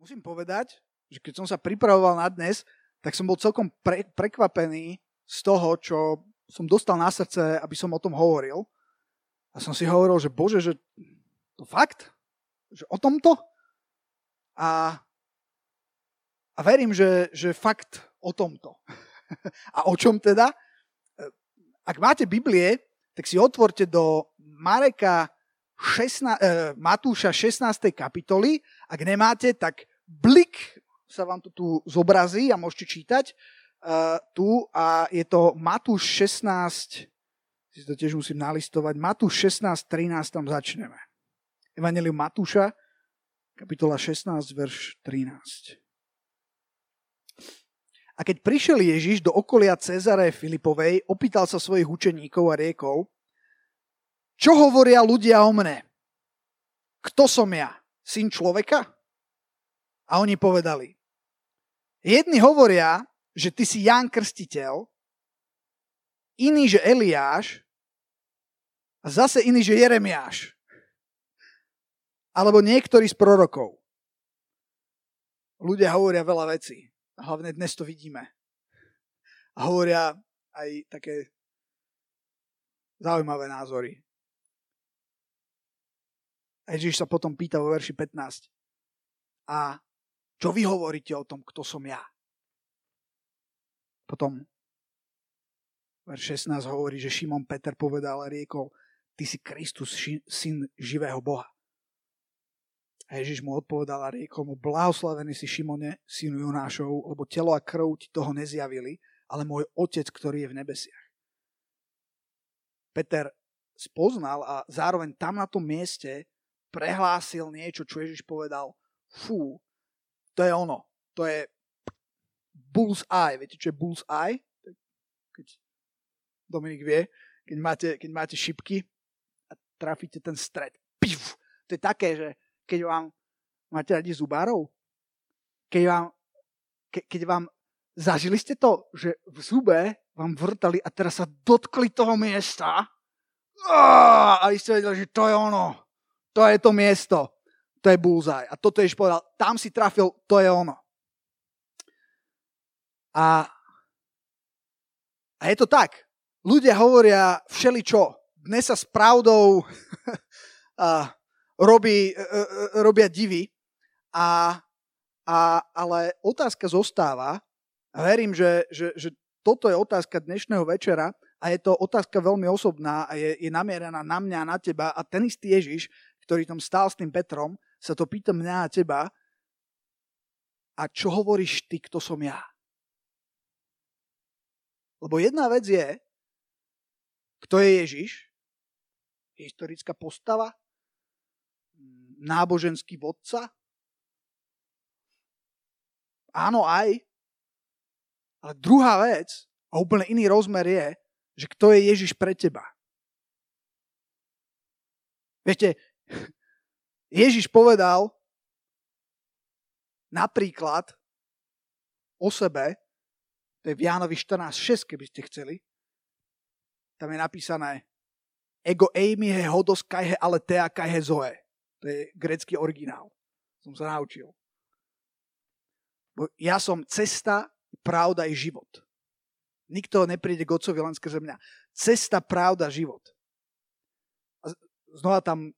musím povedať, že keď som sa pripravoval na dnes, tak som bol celkom pre, prekvapený z toho, čo som dostal na srdce, aby som o tom hovoril. A som si hovoril, že bože, že to fakt? Že o tomto? A, a verím, že, že fakt o tomto. a o čom teda? Ak máte Biblie, tak si otvorte do Mareka 16, eh, Matúša 16. kapitoly. Ak nemáte, tak blik sa vám to tu zobrazí a môžete čítať uh, tu a je to Matúš 16, si to tiež musím nalistovať, Matúš 16, 13, tam začneme. Evangelium Matúša, kapitola 16, verš 13. A keď prišiel Ježiš do okolia Cezare Filipovej, opýtal sa svojich učeníkov a riekol, čo hovoria ľudia o mne? Kto som ja? Syn človeka? A oni povedali, Jedni hovoria, že ty si Ján Krstiteľ, iní, že Eliáš a zase iní, že Jeremiáš. Alebo niektorý z prorokov. Ľudia hovoria veľa vecí. Hlavne dnes to vidíme. A hovoria aj také zaujímavé názory. A Ježiš sa potom pýta vo verši 15. A čo vy hovoríte o tom, kto som ja? Potom verš 16 hovorí, že Šimon Peter povedal a riekol, ty si Kristus, syn živého Boha. A Ježiš mu odpovedal a riekol mu, blahoslavený si Šimone, synu Jonášov, lebo telo a krv ti toho nezjavili, ale môj otec, ktorý je v nebesiach. Peter spoznal a zároveň tam na tom mieste prehlásil niečo, čo Ježiš povedal, fú, to je ono. To je bull's eye. Viete, čo je bull's eye? Keď Dominik vie, keď máte, keď máte šipky a trafíte ten stred. Pif! To je také, že keď vám máte radi zubárov, keď vám, ke, keď vám zažili ste to, že v zube vám vrtali a teraz sa dotkli toho miesta a vy ste vedeli, že to je ono. To je to miesto to je bullseye. A toto Ježiš povedal, tam si trafil, to je ono. A, a je to tak. Ľudia hovoria všeličo. Dnes sa s pravdou a, robí, e, a, e, robia divy. A, a, ale otázka zostáva, a verím, že, že, že toto je otázka dnešného večera a je to otázka veľmi osobná a je, je namierená na mňa a na teba a ten istý Ježiš, ktorý tam stál s tým Petrom, sa to pýta mňa a teba, a čo hovoríš ty, kto som ja? Lebo jedna vec je, kto je Ježiš, historická postava, náboženský vodca. Áno, aj. Ale druhá vec, a úplne iný rozmer je, že kto je Ježiš pre teba. Viete, Ježiš povedal napríklad o sebe, to je v Jánovi 14.6, keby ste chceli, tam je napísané ego eimi he hodos kai he aletea kai zoe. To je grecký originál. Som sa naučil. Bo ja som cesta, pravda i život. Nikto nepríde k Otcovi len skrze mňa. Cesta, pravda, život. A znova tam e,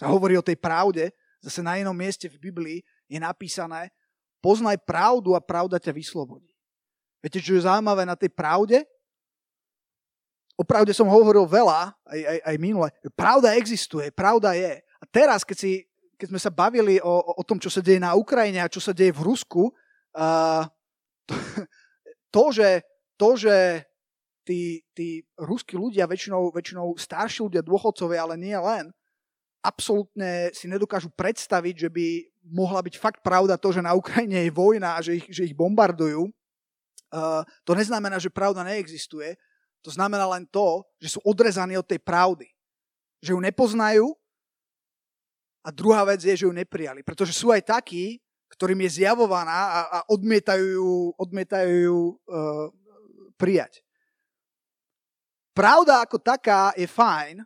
sa hovorí o tej pravde, zase na inom mieste v Biblii je napísané, poznaj pravdu a pravda ťa vyslobodí. Viete, čo je zaujímavé na tej pravde? O pravde som hovoril veľa, aj, aj, aj minule. Pravda existuje, pravda je. A teraz, keď, si, keď sme sa bavili o, o tom, čo sa deje na Ukrajine a čo sa deje v Rusku, uh, to, že, to, že tí, tí ruskí ľudia, väčšinou, väčšinou starší ľudia, dôchodcovia, ale nie len, absolútne si nedokážu predstaviť, že by mohla byť fakt pravda to, že na Ukrajine je vojna a že ich, že ich bombardujú. Uh, to neznamená, že pravda neexistuje. To znamená len to, že sú odrezaní od tej pravdy. Že ju nepoznajú a druhá vec je, že ju neprijali. Pretože sú aj takí, ktorým je zjavovaná a, a odmietajú ju, odmietajú ju uh, prijať. Pravda ako taká je fajn,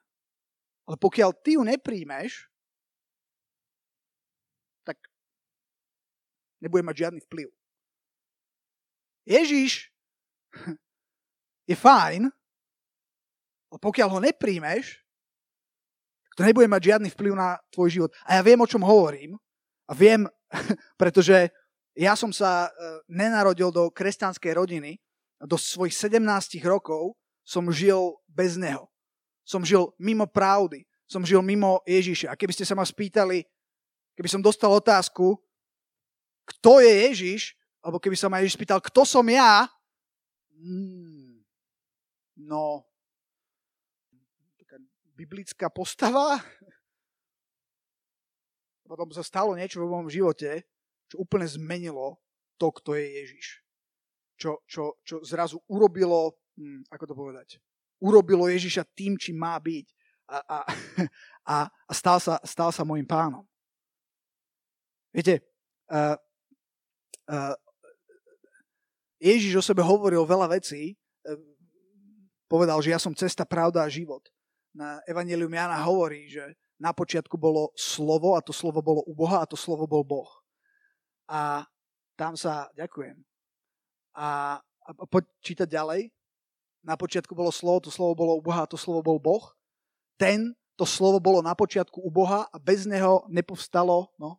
ale pokiaľ ty ju nepríjmeš, tak nebude mať žiadny vplyv. Ježiš je fajn, ale pokiaľ ho nepríjmeš, to nebude mať žiadny vplyv na tvoj život. A ja viem, o čom hovorím. A viem, pretože ja som sa e, nenarodil do kresťanskej rodiny. Do svojich 17 rokov som žil bez neho. Som žil mimo pravdy. Som žil mimo Ježiša. A keby ste sa ma spýtali, keby som dostal otázku, kto je Ježiš, alebo keby sa ma Ježiš spýtal, kto som ja, hmm, no, taká biblická postava. Potom sa stalo niečo vo mojom živote, čo úplne zmenilo to, kto je Ježiš. Čo, čo, čo zrazu urobilo, hm, ako to povedať, urobilo Ježiša tým, čím má byť. A, a, a, a stal, sa, stal sa môjim pánom. Viete, uh, uh, Ježiš o sebe hovoril veľa vecí. E, povedal, že ja som cesta, pravda a život. Na Evangelium Jana hovorí, že na počiatku bolo slovo a to slovo bolo u Boha a to slovo bol Boh. A tam sa, ďakujem. A, a poď čítať ďalej. Na počiatku bolo slovo, to slovo bolo u Boha to slovo bol Boh. Ten, to slovo bolo na počiatku u Boha a bez neho nepovstalo, no,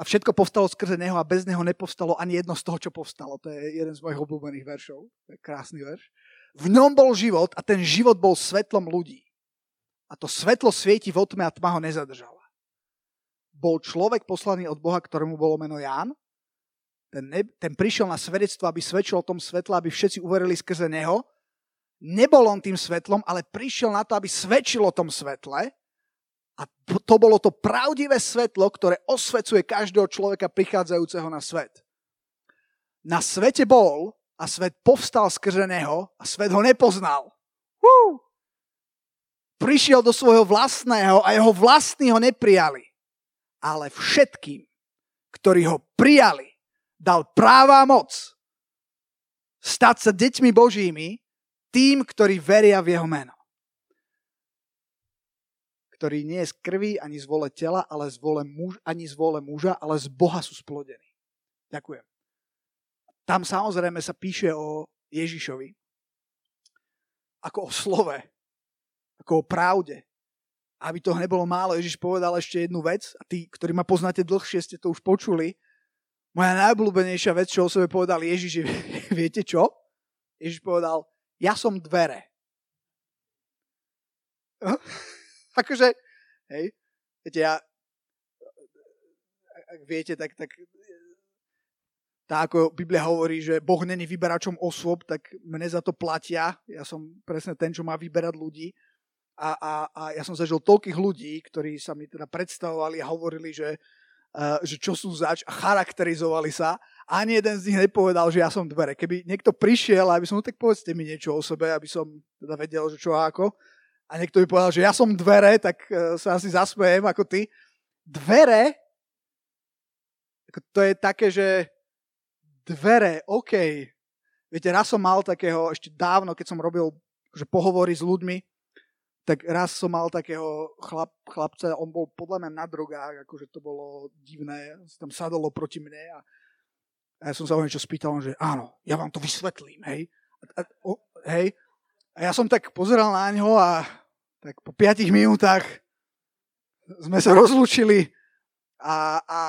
a všetko povstalo skrze neho a bez neho nepovstalo ani jedno z toho, čo povstalo. To je jeden z mojich obľúbených veršov. To je krásny verš. V ňom bol život a ten život bol svetlom ľudí. A to svetlo svieti v otme a tma ho nezadržala. Bol človek poslaný od Boha, ktorému bolo meno Ján. Ten, ne, ten prišiel na svedectvo, aby svedčil o tom svetle, aby všetci uverili skrze neho. Nebol on tým svetlom, ale prišiel na to, aby svedčil o tom svetle a to bolo to pravdivé svetlo, ktoré osvecuje každého človeka prichádzajúceho na svet. Na svete bol a svet povstal skrze neho a svet ho nepoznal. Hú! Prišiel do svojho vlastného a jeho vlastní ho neprijali. Ale všetkým, ktorí ho prijali, dal práva moc stať sa deťmi Božími, tým, ktorí veria v jeho meno ktorí nie je z krvi ani z vole tela, ale z vole muž, ani z vole muža, ale z Boha sú splodení. Ďakujem. Tam samozrejme sa píše o Ježišovi ako o slove, ako o pravde. Aby toho nebolo málo, Ježiš povedal ešte jednu vec a tí, ktorí ma poznáte dlhšie, ste to už počuli. Moja najobľúbenejšia vec, čo o sebe povedal Ježiš, je, viete čo? Ježiš povedal, ja som dvere. akože, hej, viete, ja, ak viete, tak, tak tá ako Biblia hovorí, že Boh není vyberačom osôb, tak mne za to platia. Ja som presne ten, čo má vyberať ľudí. A, a, a ja som zažil toľkých ľudí, ktorí sa mi teda predstavovali a hovorili, že, že čo sú zač charakterizovali sa. Ani jeden z nich nepovedal, že ja som dvere. Keby niekto prišiel, aby som, no tak povedzte mi niečo o sebe, aby som teda vedel, že čo a ako a niekto by povedal, že ja som dvere, tak e, sa asi zasmejem ako ty. Dvere, to je také, že dvere, OK. Viete, raz som mal takého, ešte dávno, keď som robil že pohovory s ľuďmi, tak raz som mal takého chlap, chlapca, on bol podľa mňa na drogách, akože to bolo divné, tam sadolo proti mne a, a ja som sa o niečo spýtal, že áno, ja vám to vysvetlím, hej. A, a, o, hej. A ja som tak pozeral na ňo a tak po 5 minútach sme sa rozlúčili a, a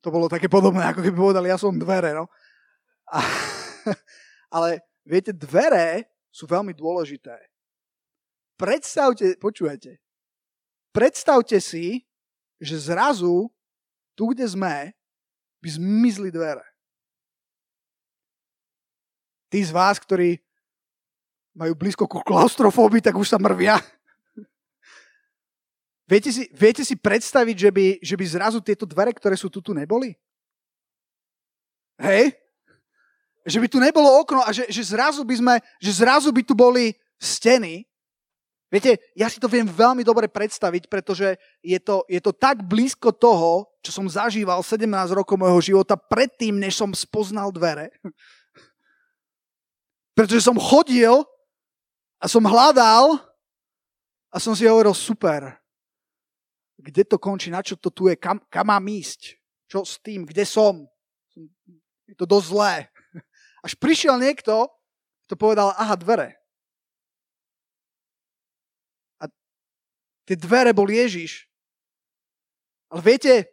to bolo také podobné, ako keby povedali, ja som dvere, no. A, ale viete, dvere sú veľmi dôležité. Predstavte, počujete, predstavte si, že zrazu tu, kde sme, by zmizli dvere. Tí z vás, ktorí majú blízko ku klaustrofóbii, tak už sa mrvia. Viete si, viete si predstaviť, že by, že by zrazu tieto dvere, ktoré sú tu, tu neboli? Hej? Že by tu nebolo okno a že, že, zrazu by sme, že zrazu by tu boli steny. Viete, ja si to viem veľmi dobre predstaviť, pretože je to, je to tak blízko toho, čo som zažíval 17 rokov môjho života predtým, než som spoznal dvere. Pretože som chodil a som hľadal a som si hovoril, super. kde to končí, na čo to tu je, kam, kam mám ísť, čo s tým, kde som. Je to dosť zlé. Až prišiel niekto, kto povedal, aha, dvere. A tie dvere bol Ježiš. Ale viete,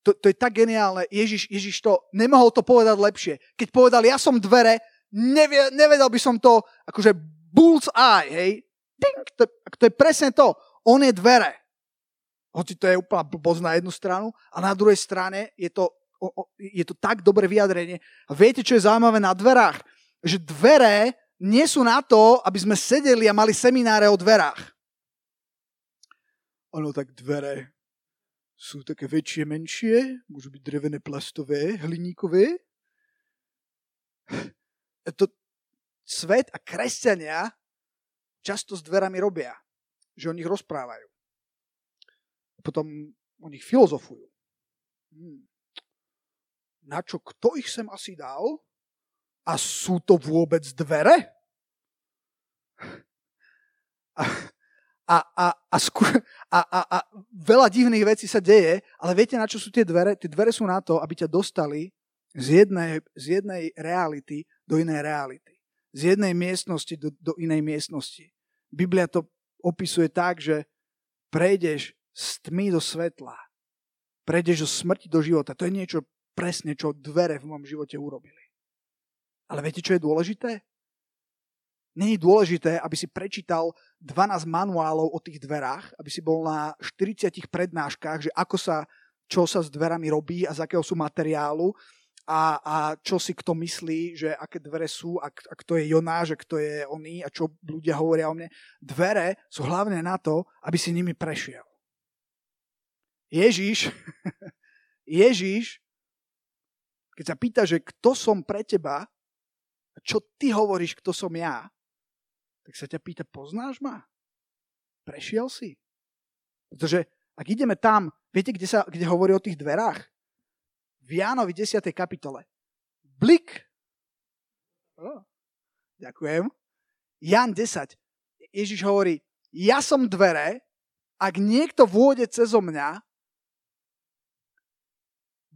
to, to je tak geniálne. Ježiš, Ježiš to nemohol to povedať lepšie. Keď povedal, ja som dvere, nevie, nevedel by som to akože bull's eye, hej. Ding, to, to je presne to. On je dvere. Hoci to je úplná blbosť na jednu stranu a na druhej strane je to, je to tak dobré vyjadrenie. A viete, čo je zaujímavé na dverách? Že dvere nie sú na to, aby sme sedeli a mali semináre o dverách. Ono tak dvere sú také väčšie, menšie, môžu byť drevené, plastové, hliníkové. To svet a kresťania často s dverami robia, že o nich rozprávajú potom o nich filozofujú. Hmm. Na čo, kto ich sem asi dal? A sú to vôbec dvere? A, a, a, a, skú, a, a, a veľa divných vecí sa deje, ale viete, na čo sú tie dvere? Tie dvere sú na to, aby ťa dostali z jednej, z jednej reality do inej reality. Z jednej miestnosti do, do inej miestnosti. Biblia to opisuje tak, že prejdeš z tmy do svetla. Prejdeš zo smrti do života. To je niečo presne, čo dvere v mojom živote urobili. Ale viete, čo je dôležité? Není dôležité, aby si prečítal 12 manuálov o tých dverách, aby si bol na 40 prednáškach, že ako sa, čo sa s dverami robí a z akého sú materiálu a, a čo si kto myslí, že aké dvere sú a, a kto je Jonáš a kto je oný a čo ľudia hovoria o mne. Dvere sú hlavne na to, aby si nimi prešiel. Ježiš, Ježiš, keď sa pýta, že kto som pre teba, čo ty hovoríš, kto som ja, tak sa ťa pýta, poznáš ma? Prešiel si? Pretože ak ideme tam, viete, kde, sa, kde hovorí o tých dverách? V Jánovi 10. kapitole. Blik. Oh, ďakujem. Jan 10. Ježiš hovorí, ja som dvere, ak niekto vôjde cez mňa,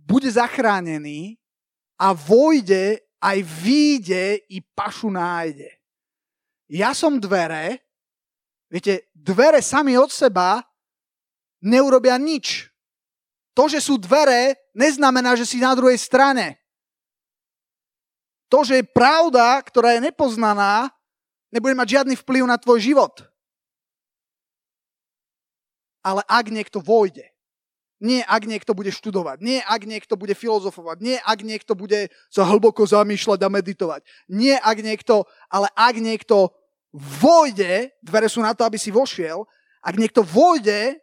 bude zachránený a vojde, aj výjde i pašu nájde. Ja som dvere, viete, dvere sami od seba neurobia nič. To, že sú dvere, neznamená, že si na druhej strane. To, že je pravda, ktorá je nepoznaná, nebude mať žiadny vplyv na tvoj život. Ale ak niekto vojde, nie ak niekto bude študovať, nie ak niekto bude filozofovať, nie ak niekto bude sa hlboko zamýšľať a meditovať, nie ak niekto, ale ak niekto vojde, dvere sú na to, aby si vošiel, ak niekto vojde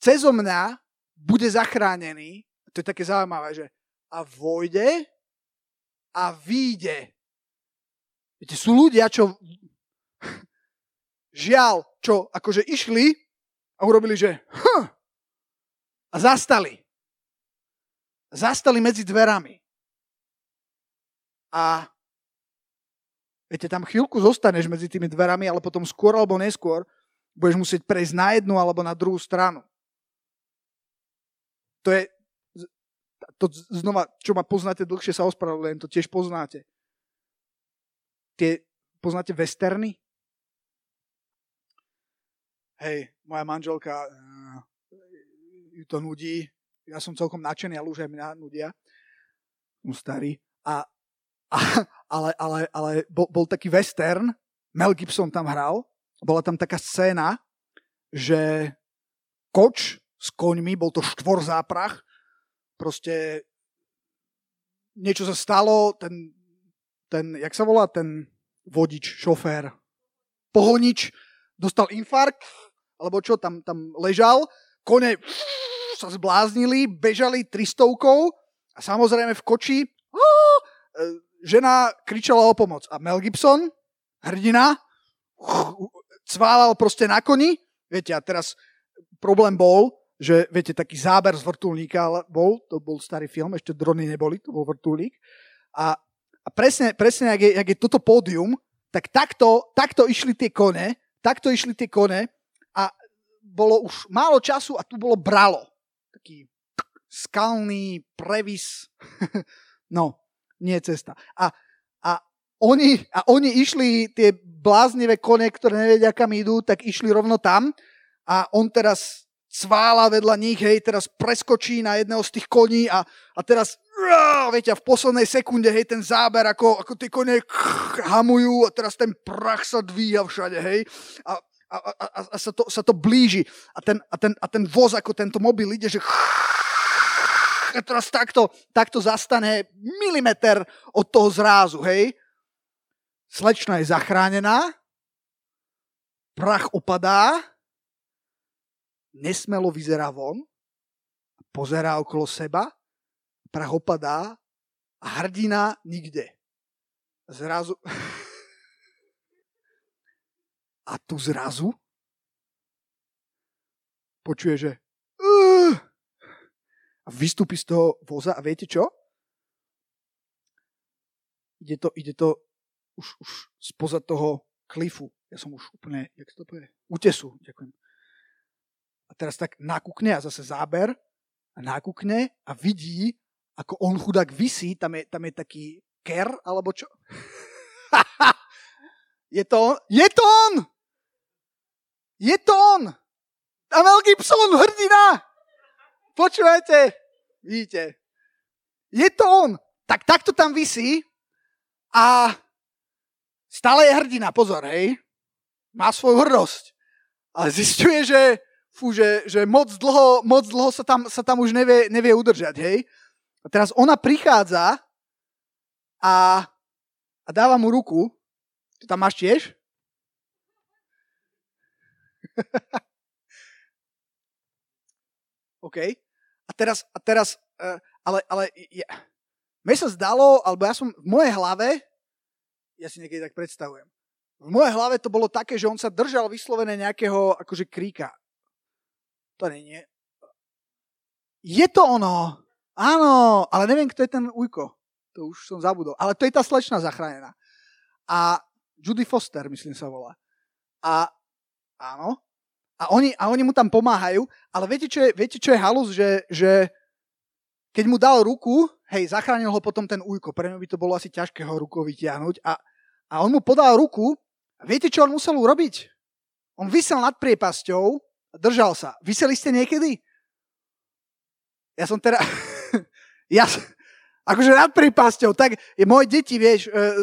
cez mňa, bude zachránený, to je také zaujímavé, že a vojde a výjde. Viete, sú ľudia, čo žiaľ, čo akože išli a urobili, že hm, a zastali. Zastali medzi dverami. A viete, tam chvíľku zostaneš medzi tými dverami, ale potom skôr alebo neskôr budeš musieť prejsť na jednu alebo na druhú stranu. To je, to znova, čo ma poznáte dlhšie, sa ospravedlňujem, to tiež poznáte. Tie, poznáte westerny? Hej, moja manželka ju to nudí. Ja som celkom nadšený, ale už aj mňa nudia. Som starý. A, a, ale ale, ale bol, bol taký western, Mel Gibson tam hral. Bola tam taká scéna, že koč s koňmi, bol to štvor záprach, proste niečo sa stalo, ten, ten, jak sa volá, ten vodič, šofér, pohonič, dostal infarkt, alebo čo, tam, tam ležal, kone sa zbláznili, bežali tristovkou a samozrejme v koči e, žena kričala o pomoc. A Mel Gibson, hrdina, cválal proste na koni. Viete, a teraz problém bol, že viete, taký záber z vrtulníka bol, to bol starý film, ešte drony neboli, to bol vrtulník. A, a presne, presne jak, je, jak je toto pódium, tak takto, takto išli tie kone, takto išli tie kone bolo už málo času a tu bolo bralo. Taký skalný previs. no, nie cesta. A, a, oni, a oni išli, tie bláznivé kone, ktoré nevedia, kam idú, tak išli rovno tam a on teraz cvála vedľa nich, hej, teraz preskočí na jedného z tých koní a, a teraz, viete, v poslednej sekunde, hej, ten záber, ako, ako tie kone hamujú a teraz ten prach sa dvíha všade, hej, a, a, a, a sa, to, sa to blíži a ten, a, ten, a ten voz, ako tento mobil ide, že a teraz takto, takto zastane milimeter od toho zrázu, hej. Slečna je zachránená, prach opadá, nesmelo vyzerá von, pozerá okolo seba, prach opadá a hrdina nikde. Zrazu... A tu zrazu počuje, že a vystúpi z toho voza a viete čo? Ide to, ide to už, už spoza toho klifu. Ja som už úplne, jak to povie? Utesu, ďakujem a teraz tak nakúkne a zase záber a nakúkne a vidí, ako on chudák vysí, tam je, tam je taký ker, alebo čo? Je to on? Je to on! Je to on! A Mel Gibson, hrdina! Počúvajte, vidíte. Je to on. Tak takto tam vysí a stále je hrdina, pozor, hej. Má svoju hrdosť. Ale zistuje, že fú, že, že moc dlho, moc dlho sa, tam, sa tam už nevie, nevie udržať, hej. A teraz ona prichádza a, a dáva mu ruku. Tu tam máš tiež? OK. A teraz, a teraz uh, ale, ale ja, mne sa zdalo, alebo ja som v mojej hlave, ja si niekedy tak predstavujem, v mojej hlave to bolo také, že on sa držal vyslovene nejakého akože kríka. To nie je. Je to ono. Áno, ale neviem, kto je ten ujko. To už som zabudol. Ale to je tá slečna zachránená. A Judy Foster, myslím sa volá. A áno. A oni, a oni mu tam pomáhajú. Ale viete, čo je, viete, čo je halus? Že, že keď mu dal ruku, hej, zachránil ho potom ten ujko. Pre mňa by to bolo asi ťažké ho rukou vytiahnuť. A, a on mu podal ruku. A viete, čo on musel urobiť? On vysel nad priepasťou Držal sa. Vyseli ste niekedy? Ja som teda... ja, akože nad prípasťou, tak je moje deti, vieš, e,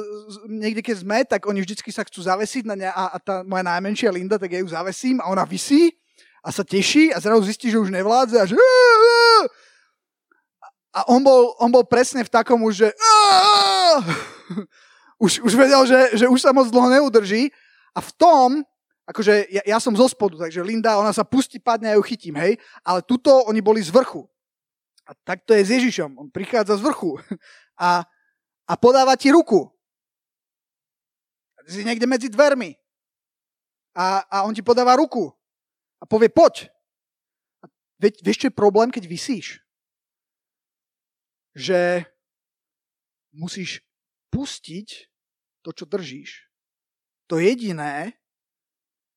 niekde keď sme, tak oni vždycky sa chcú zavesiť na ne, a, a tá moja najmenšia Linda, tak ja ju zavesím a ona vysí a sa teší a zrazu zistí, že už nevládze a že a on bol, on bol presne v takom už, že už, už vedel, že, že už sa moc dlho neudrží a v tom akože ja, ja som zo spodu, takže Linda, ona sa pustí, padne a ju chytím, hej, ale tuto oni boli z vrchu. A tak to je s Ježišom, on prichádza z vrchu a, a podáva ti ruku. A ty si niekde medzi dvermi. A, a on ti podáva ruku a povie, poď. A vie, vieš, čo je problém, keď vysíš? Že musíš pustiť to, čo držíš. To jediné,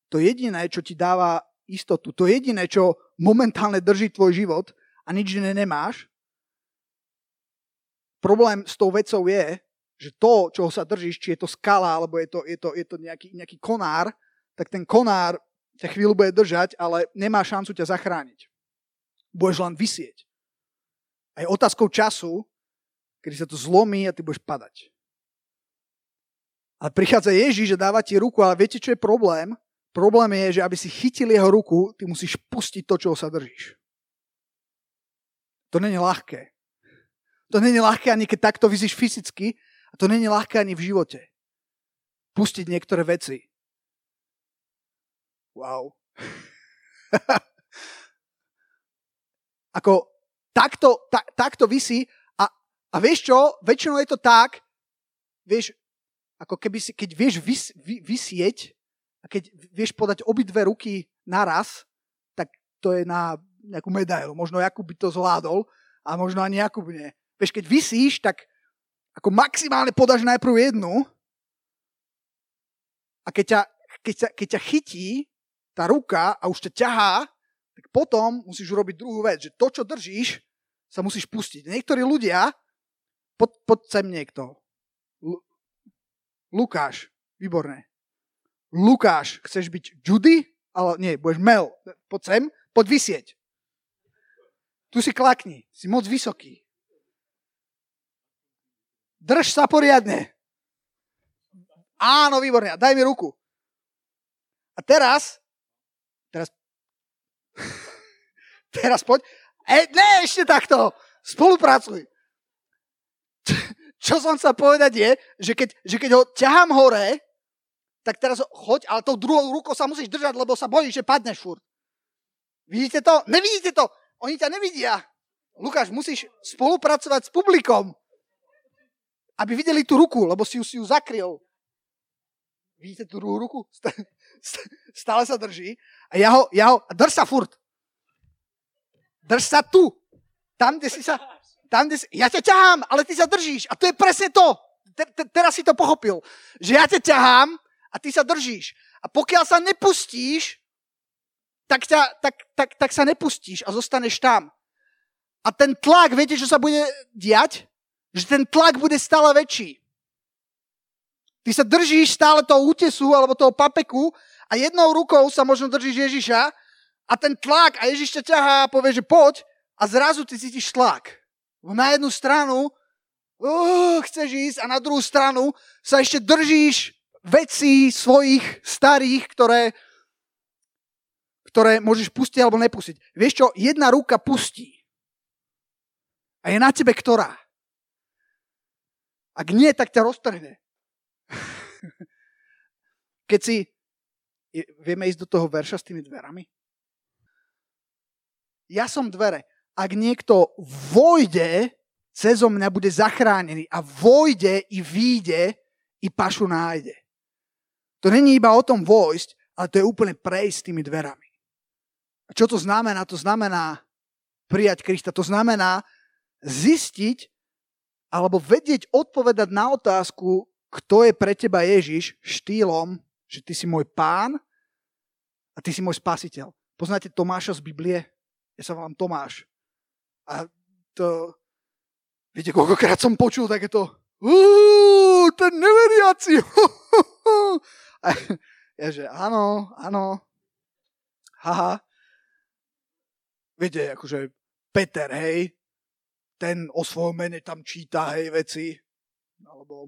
to jediné, čo ti dáva istotu, to jediné, čo momentálne drží tvoj život a nič iné nemáš, problém s tou vecou je, že to, čoho sa držíš, či je to skala, alebo je to, je to, je to nejaký, nejaký konár, tak ten konár ťa chvíľu bude držať, ale nemá šancu ťa zachrániť. Budeš len vysieť. A je otázkou času, kedy sa to zlomí a ty budeš padať. Ale prichádza Ježíš a dáva ti ruku, ale viete, čo je problém? Problém je, že aby si chytil jeho ruku, ty musíš pustiť to, čo sa držíš. To není ľahké. To není ľahké ani keď takto vyzíš fyzicky a to není ľahké ani v živote. Pustiť niektoré veci. Wow. Ako takto, ta, takto vysí a, a vieš čo? Väčšinou je to tak, vieš, ako keby si, keď vieš vys, vy, vysieť, a keď vieš podať obidve ruky naraz, tak to je na nejakú medailu. Možno Jakub by to zvládol, a možno ani Jakub nie. Vieš, keď vysíš, tak ako maximálne podáš najprv jednu a keď ťa, keď ťa, keď ťa chytí, tá ruka a už ťa ťahá, tak potom musíš urobiť druhú vec, že to, čo držíš, sa musíš pustiť. Niektorí ľudia, pod, pod sem niekto. L- Lukáš, výborné. Lukáš, chceš byť Judy? Ale nie, budeš Mel. Poď sem, poď vysieť. Tu si klakni, si moc vysoký. Drž sa poriadne. Áno, výborne. Daj mi ruku. A teraz, teraz, teraz poď. E, ne, ešte takto. Spolupracuj. Čo som sa povedať je, že keď, že keď ho ťahám hore, tak teraz choď, ale tou druhou rukou sa musíš držať, lebo sa bojíš, že padneš furt. Vidíte to? Nevidíte to? Oni ťa nevidia. Lukáš, musíš spolupracovať s publikom, aby videli tú ruku, lebo si ju, si ju zakryl. Vidíte tú druhú ruku? Stále sa drží. A ja ho, ja ho, drž sa furt. Drž sa tu. Tam, kde si sa, tam, kde si, ja ťa ťahám, ale ty sa držíš. A to je presne to. Te, te, teraz si to pochopil. Že ja ťa ťahám a ty sa držíš. A pokiaľ sa nepustíš, tak, ťa, tak, tak, tak sa nepustíš a zostaneš tam. A ten tlak, viete, čo sa bude diať? Že ten tlak bude stále väčší. Ty sa držíš stále toho útesu alebo toho papeku a jednou rukou sa možno držíš Ježiša a ten tlak a Ježiš ťa ťahá a povie, že poď a zrazu ty cítiš tlak. Na jednu stranu uh, chceš ísť a na druhú stranu sa ešte držíš vecí svojich starých, ktoré, ktoré môžeš pustiť alebo nepustiť. Vieš čo? Jedna ruka pustí. A je na tebe ktorá? Ak nie, tak ťa roztrhne. Keď si... Vieme ísť do toho verša s tými dverami? Ja som dvere. Ak niekto vojde, cezo mňa bude zachránený a vojde i výjde i pašu nájde. To není iba o tom vojsť, ale to je úplne prejsť tými dverami. A čo to znamená? To znamená prijať Krista. To znamená zistiť alebo vedieť odpovedať na otázku, kto je pre teba Ježiš štýlom, že ty si môj pán a ty si môj spasiteľ. Poznáte Tomáša z Biblie? Ja sa volám Tomáš. A to, viete, koľkokrát som počul takéto ten neveriaci. A ja, že áno, áno, haha. Viete, akože Peter, hej, ten o svojom mene tam číta, hej, veci. Alebo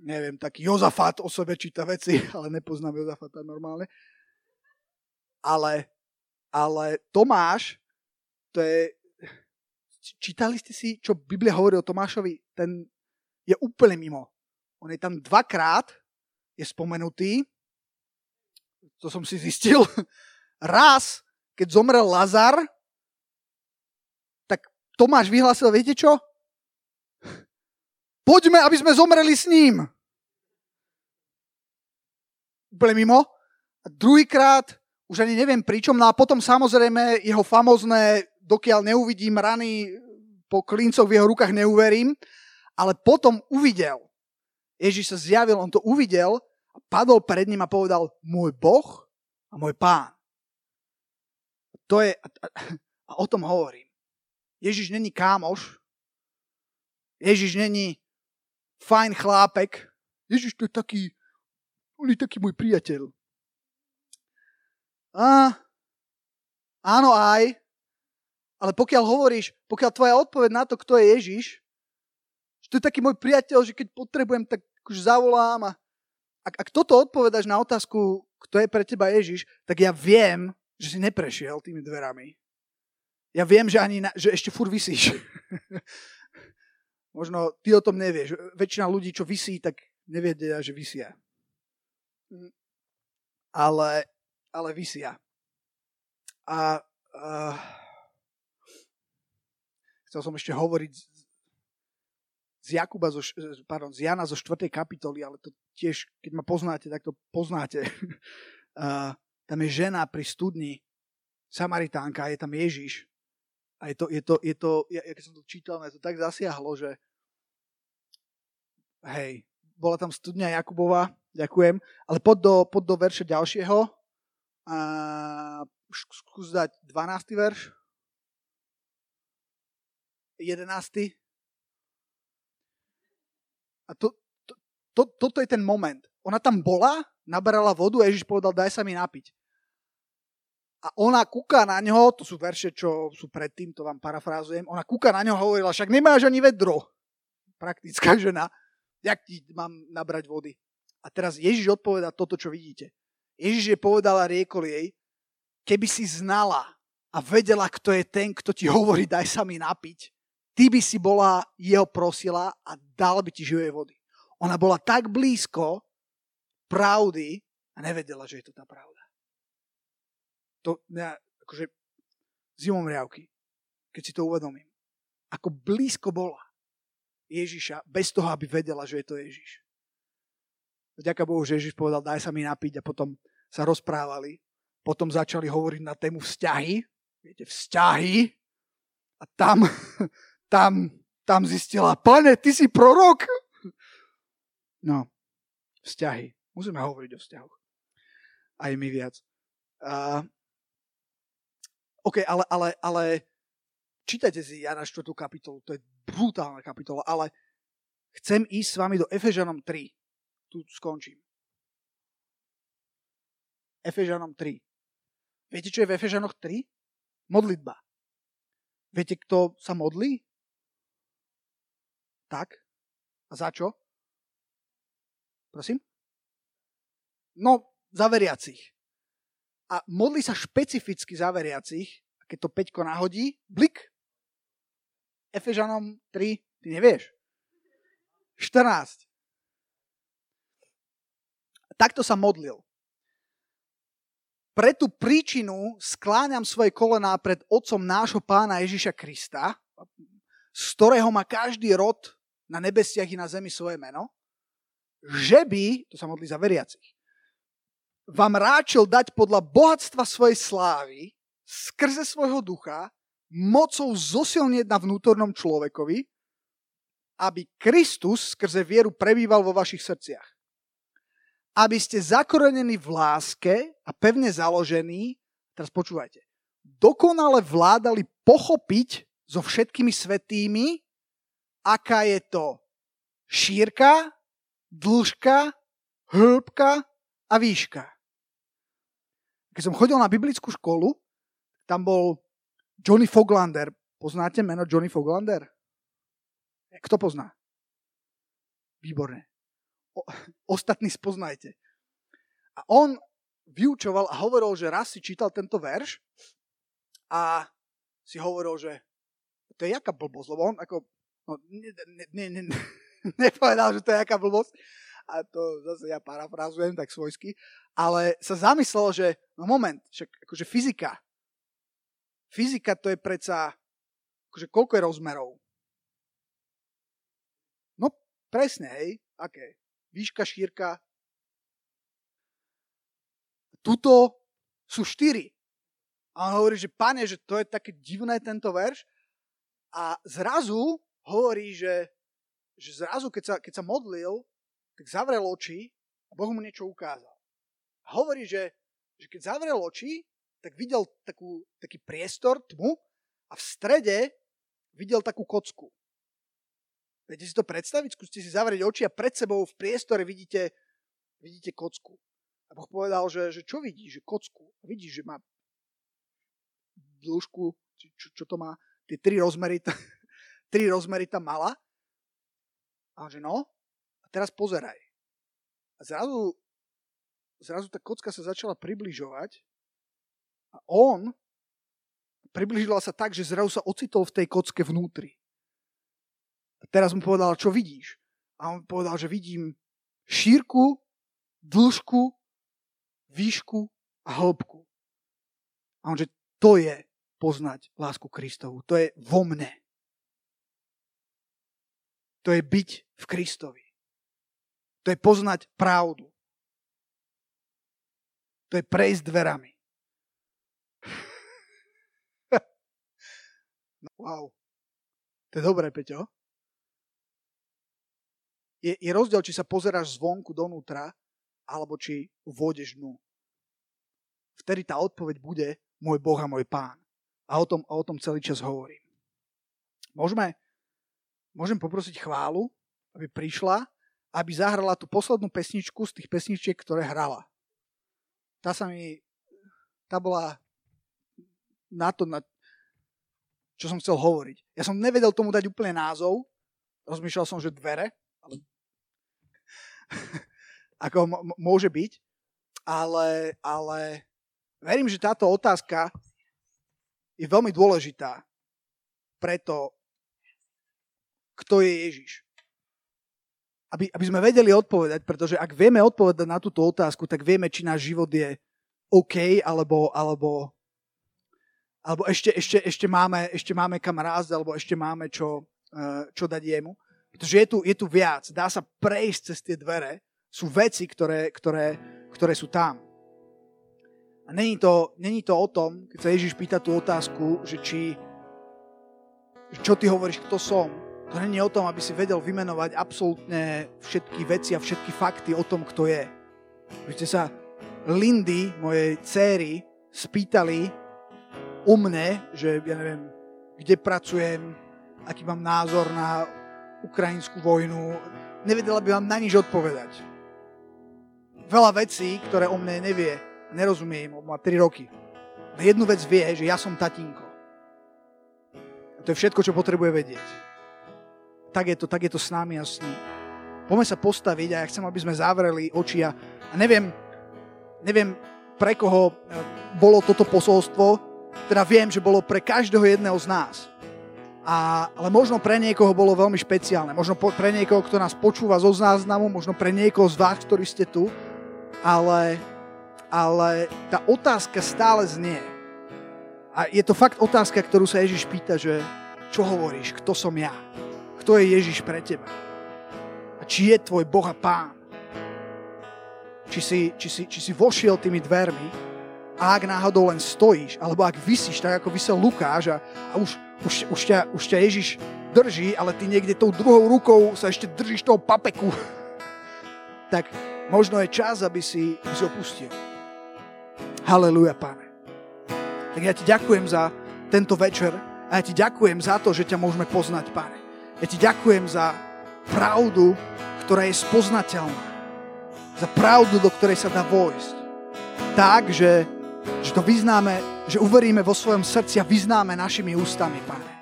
neviem, taký Jozafat o sebe číta veci, ale nepoznám Jozafata normálne. Ale, ale Tomáš, to je, čítali ste si, čo Biblia hovorí o Tomášovi? Ten je úplne mimo. On je tam dvakrát, je spomenutý, to som si zistil. Raz, keď zomrel Lazar, Tomáš vyhlásil, viete čo? Poďme, aby sme zomreli s ním. Úplne mimo. A druhýkrát, už ani neviem pričom, no a potom samozrejme jeho famozné, dokiaľ neuvidím rany po klincoch v jeho rukách, neuverím, ale potom uvidel. Ježiš sa zjavil, on to uvidel a padol pred ním a povedal, môj Boh a môj pán. To je, a o tom hovorím. Ježiš není kámoš, Ježiš není fajn chlápek. Ježiš, to je taký, on je taký môj priateľ. A, áno aj, ale pokiaľ hovoríš, pokiaľ tvoja odpoveď na to, kto je Ježiš, že to je taký môj priateľ, že keď potrebujem, tak už zavolám a ak, ak toto odpovedáš na otázku, kto je pre teba Ježiš, tak ja viem, že si neprešiel tými dverami. Ja viem, že, ani na, že ešte fur vysíš. Možno ty o tom nevieš. Väčšina ľudí, čo vysí, tak nevedia, že vysia. Ale, ale vysia. A uh, chcel som ešte hovoriť z Jakuba, zo, pardon, z Jana zo 4. kapitoly, ale to tiež, keď ma poznáte, tak to poznáte. Uh, tam je žena pri studni, Samaritánka, je tam Ježiš. A je to, je to, je to ja, keď som to čítal, mňa to tak zasiahlo, že hej, bola tam studňa Jakubova, ďakujem, ale pod do, pod do verše ďalšieho A skús dať 12. verš. 11. A to, to, to, toto je ten moment. Ona tam bola, nabrala vodu a Ježiš povedal, daj sa mi napiť. A ona kúka na ňo, to sú verše, čo sú predtým, to vám parafrázujem, ona kúka na ňo a hovorila, však nemáš ani vedro. Praktická žena. Jak ti mám nabrať vody? A teraz Ježiš odpoveda toto, čo vidíte. Ježiš je povedala, riekol jej, keby si znala a vedela, kto je ten, kto ti hovorí, daj sa mi napiť, ty by si bola jeho prosila a dal by ti živej vody. Ona bola tak blízko pravdy a nevedela, že je to tá pravda. To ja, akože zimom riavky, keď si to uvedomím. Ako blízko bola Ježiša, bez toho, aby vedela, že je to Ježiš. Vďaka Bohu, že Ježiš povedal, daj sa mi napiť a potom sa rozprávali. Potom začali hovoriť na tému vzťahy. Viete, vzťahy. A tam tam, tam zistila, pane, ty si prorok? No, vzťahy. Musíme hovoriť o vzťahoch. Aj my viac. Uh, OK, ale, ale, ale čítajte si Jana 4. kapitolu, to je brutálna kapitola, ale chcem ísť s vami do Efežanom 3. Tu skončím. Efežanom 3. Viete, čo je v Efežanoch 3? Modlitba. Viete, kto sa modlí? Tak? A za čo? Prosím? No, za veriacich. A modli sa špecificky za veriacich, a keď to Peťko nahodí, blik. Efežanom 3, ty nevieš. 14. Takto sa modlil. Pre tú príčinu skláňam svoje kolená pred Otcom nášho pána Ježiša Krista, z ktorého má každý rod na nebesiach i na zemi svoje meno, že by, to sa modlí za veriacich, vám ráčil dať podľa bohatstva svojej slávy skrze svojho ducha mocou zosilnieť na vnútornom človekovi, aby Kristus skrze vieru prebýval vo vašich srdciach. Aby ste zakorenení v láske a pevne založení, teraz počúvajte, dokonale vládali pochopiť so všetkými svetými, aká je to šírka, dĺžka, hĺbka a výška. Keď som chodil na biblickú školu, tam bol Johnny Foglander. Poznáte meno Johnny Foglander? Kto pozná? Výborne. O, ostatní spoznajte. A on vyučoval a hovoril, že raz si čítal tento verš a si hovoril, že to je jaká blbosť, lebo on ako No, ne, ne, ne, ne, nepovedal, že to je aká blbosť, a to zase ja parafrazujem tak svojsky, ale sa zamyslel, že no moment, však akože fyzika, fyzika to je predsa, akože koľko je rozmerov? No presne, hej, aké? Výška, šírka. Tuto sú štyri. A on hovorí, že pane, že to je také divné tento verš. A zrazu hovorí, že, že zrazu, keď sa, keď sa modlil, tak zavrel oči a Boh mu niečo ukázal. A hovorí, že, že keď zavrel oči, tak videl takú, taký priestor, tmu a v strede videl takú kocku. Viete si to predstaviť? Skúste si zavrieť oči a pred sebou v priestore vidíte, vidíte kocku. A Boh povedal, že, že čo vidíš? Že kocku. A vidíš, že má dĺžku, čo, čo to má, tie tri rozmery, tri rozmery tam mala. A že no, teraz pozeraj. A zrazu, zrazu tá kocka sa začala približovať a on približila sa tak, že zrazu sa ocitol v tej kocke vnútri. A teraz mu povedal, čo vidíš? A on povedal, že vidím šírku, dĺžku, výšku a hĺbku. A on, že to je poznať lásku Kristovu. To je vo mne to je byť v Kristovi. To je poznať pravdu. To je prejsť dverami. no, wow. To je dobré, Peťo. Je, je rozdiel, či sa pozeráš zvonku donútra, alebo či vôjdeš dnu. vtedy tá odpoveď bude môj Boh a môj Pán. A o tom, o tom celý čas hovorím. Môžeme, môžem poprosiť chválu, aby prišla, aby zahrala tú poslednú pesničku z tých pesničiek, ktoré hrala. Tá sa mi, tá bola na to, na, čo som chcel hovoriť. Ja som nevedel tomu dať úplne názov, rozmýšľal som, že dvere, ale ako m- môže byť, ale, ale verím, že táto otázka je veľmi dôležitá preto, kto je Ježiš. Aby, aby sme vedeli odpovedať, pretože ak vieme odpovedať na túto otázku, tak vieme, či náš život je OK, alebo, alebo, alebo ešte, ešte, ešte, máme, ešte máme kam rásť, alebo ešte máme čo, eh, čo dať jemu. Pretože je tu, je tu viac. Dá sa prejsť cez tie dvere. Sú veci, ktoré, ktoré, ktoré sú tam. A není to, není to o tom, keď sa Ježiš pýta tú otázku, že či, čo ty hovoríš, kto som. To není o tom, aby si vedel vymenovať absolútne všetky veci a všetky fakty o tom, kto je. Vy sa Lindy, mojej céry, spýtali o mne, že ja neviem, kde pracujem, aký mám názor na ukrajinskú vojnu. Nevedela by vám na nič odpovedať. Veľa vecí, ktoré o mne nevie, nerozumie im, má 3 roky. Na jednu vec vie, že ja som tatínko. A to je všetko, čo potrebuje vedieť. Tak je to, tak je to s nami a s ním. Poďme sa postaviť a ja chcem, aby sme zavreli oči a, a neviem, neviem, pre koho e, bolo toto posolstvo, teda viem, že bolo pre každého jedného z nás. A, ale možno pre niekoho bolo veľmi špeciálne. Možno po, pre niekoho, kto nás počúva zo záznamu, možno pre niekoho z vás, ktorí ste tu. Ale ale tá otázka stále znie. A je to fakt otázka, ktorú sa Ježiš pýta, že čo hovoríš, kto som ja? Kto je Ježiš pre teba? A či je tvoj Boh a Pán? Či si, či, si, či si vošiel tými dvermi a ak náhodou len stojíš, alebo ak vysíš, tak ako vysel Lukáš a, a už, už, už, ťa, už ťa Ježiš drží, ale ty niekde tou druhou rukou sa ešte držíš toho papeku, tak možno je čas, aby si, aby opustil. Haleluja, Pane. Tak ja ti ďakujem za tento večer a ja ti ďakujem za to, že ťa môžeme poznať, Pane. Ja ti ďakujem za pravdu, ktorá je spoznateľná. Za pravdu, do ktorej sa dá vojsť. Tak, že, že to vyznáme, že uveríme vo svojom srdci a vyznáme našimi ústami, Pane.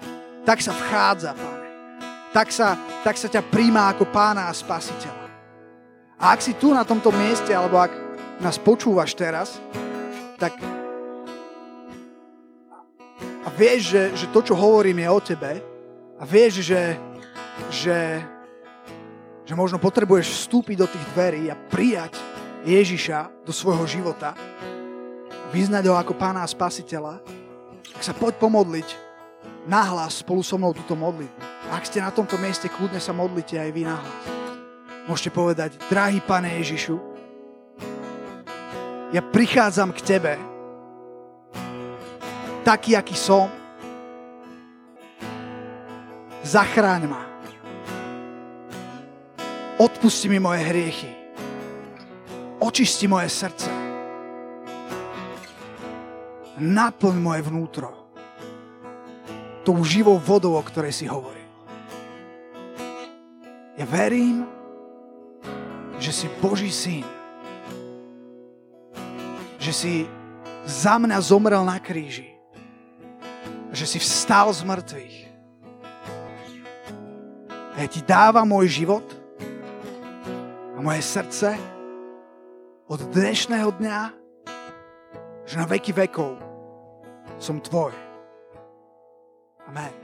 Tak sa vchádza, Pane. Tak sa, tak sa ťa príjma ako pána a spasiteľa. A ak si tu na tomto mieste, alebo ak nás počúvaš teraz, tak a vieš, že, že to, čo hovorím, je o tebe a vieš, že, že, že možno potrebuješ vstúpiť do tých dverí a prijať Ježiša do svojho života, vyznať ho ako pána a spasiteľa, tak sa poď pomodliť nahlas spolu so mnou túto modlitbu. Ak ste na tomto mieste, kľudne sa modlite aj vy nahlas. Môžete povedať, drahý pane Ježišu, ja prichádzam k Tebe, taký, aký som. Zachráň ma. Odpusti mi moje hriechy. Očisti moje srdce. Naplň moje vnútro tou živou vodou, o ktorej si hovoril. Ja verím, že si Boží syn že si za mňa zomrel na kríži. Že si vstal z mŕtvych. A ja ti dávam môj život a moje srdce od dnešného dňa, že na veky vekov som tvoj. Amen.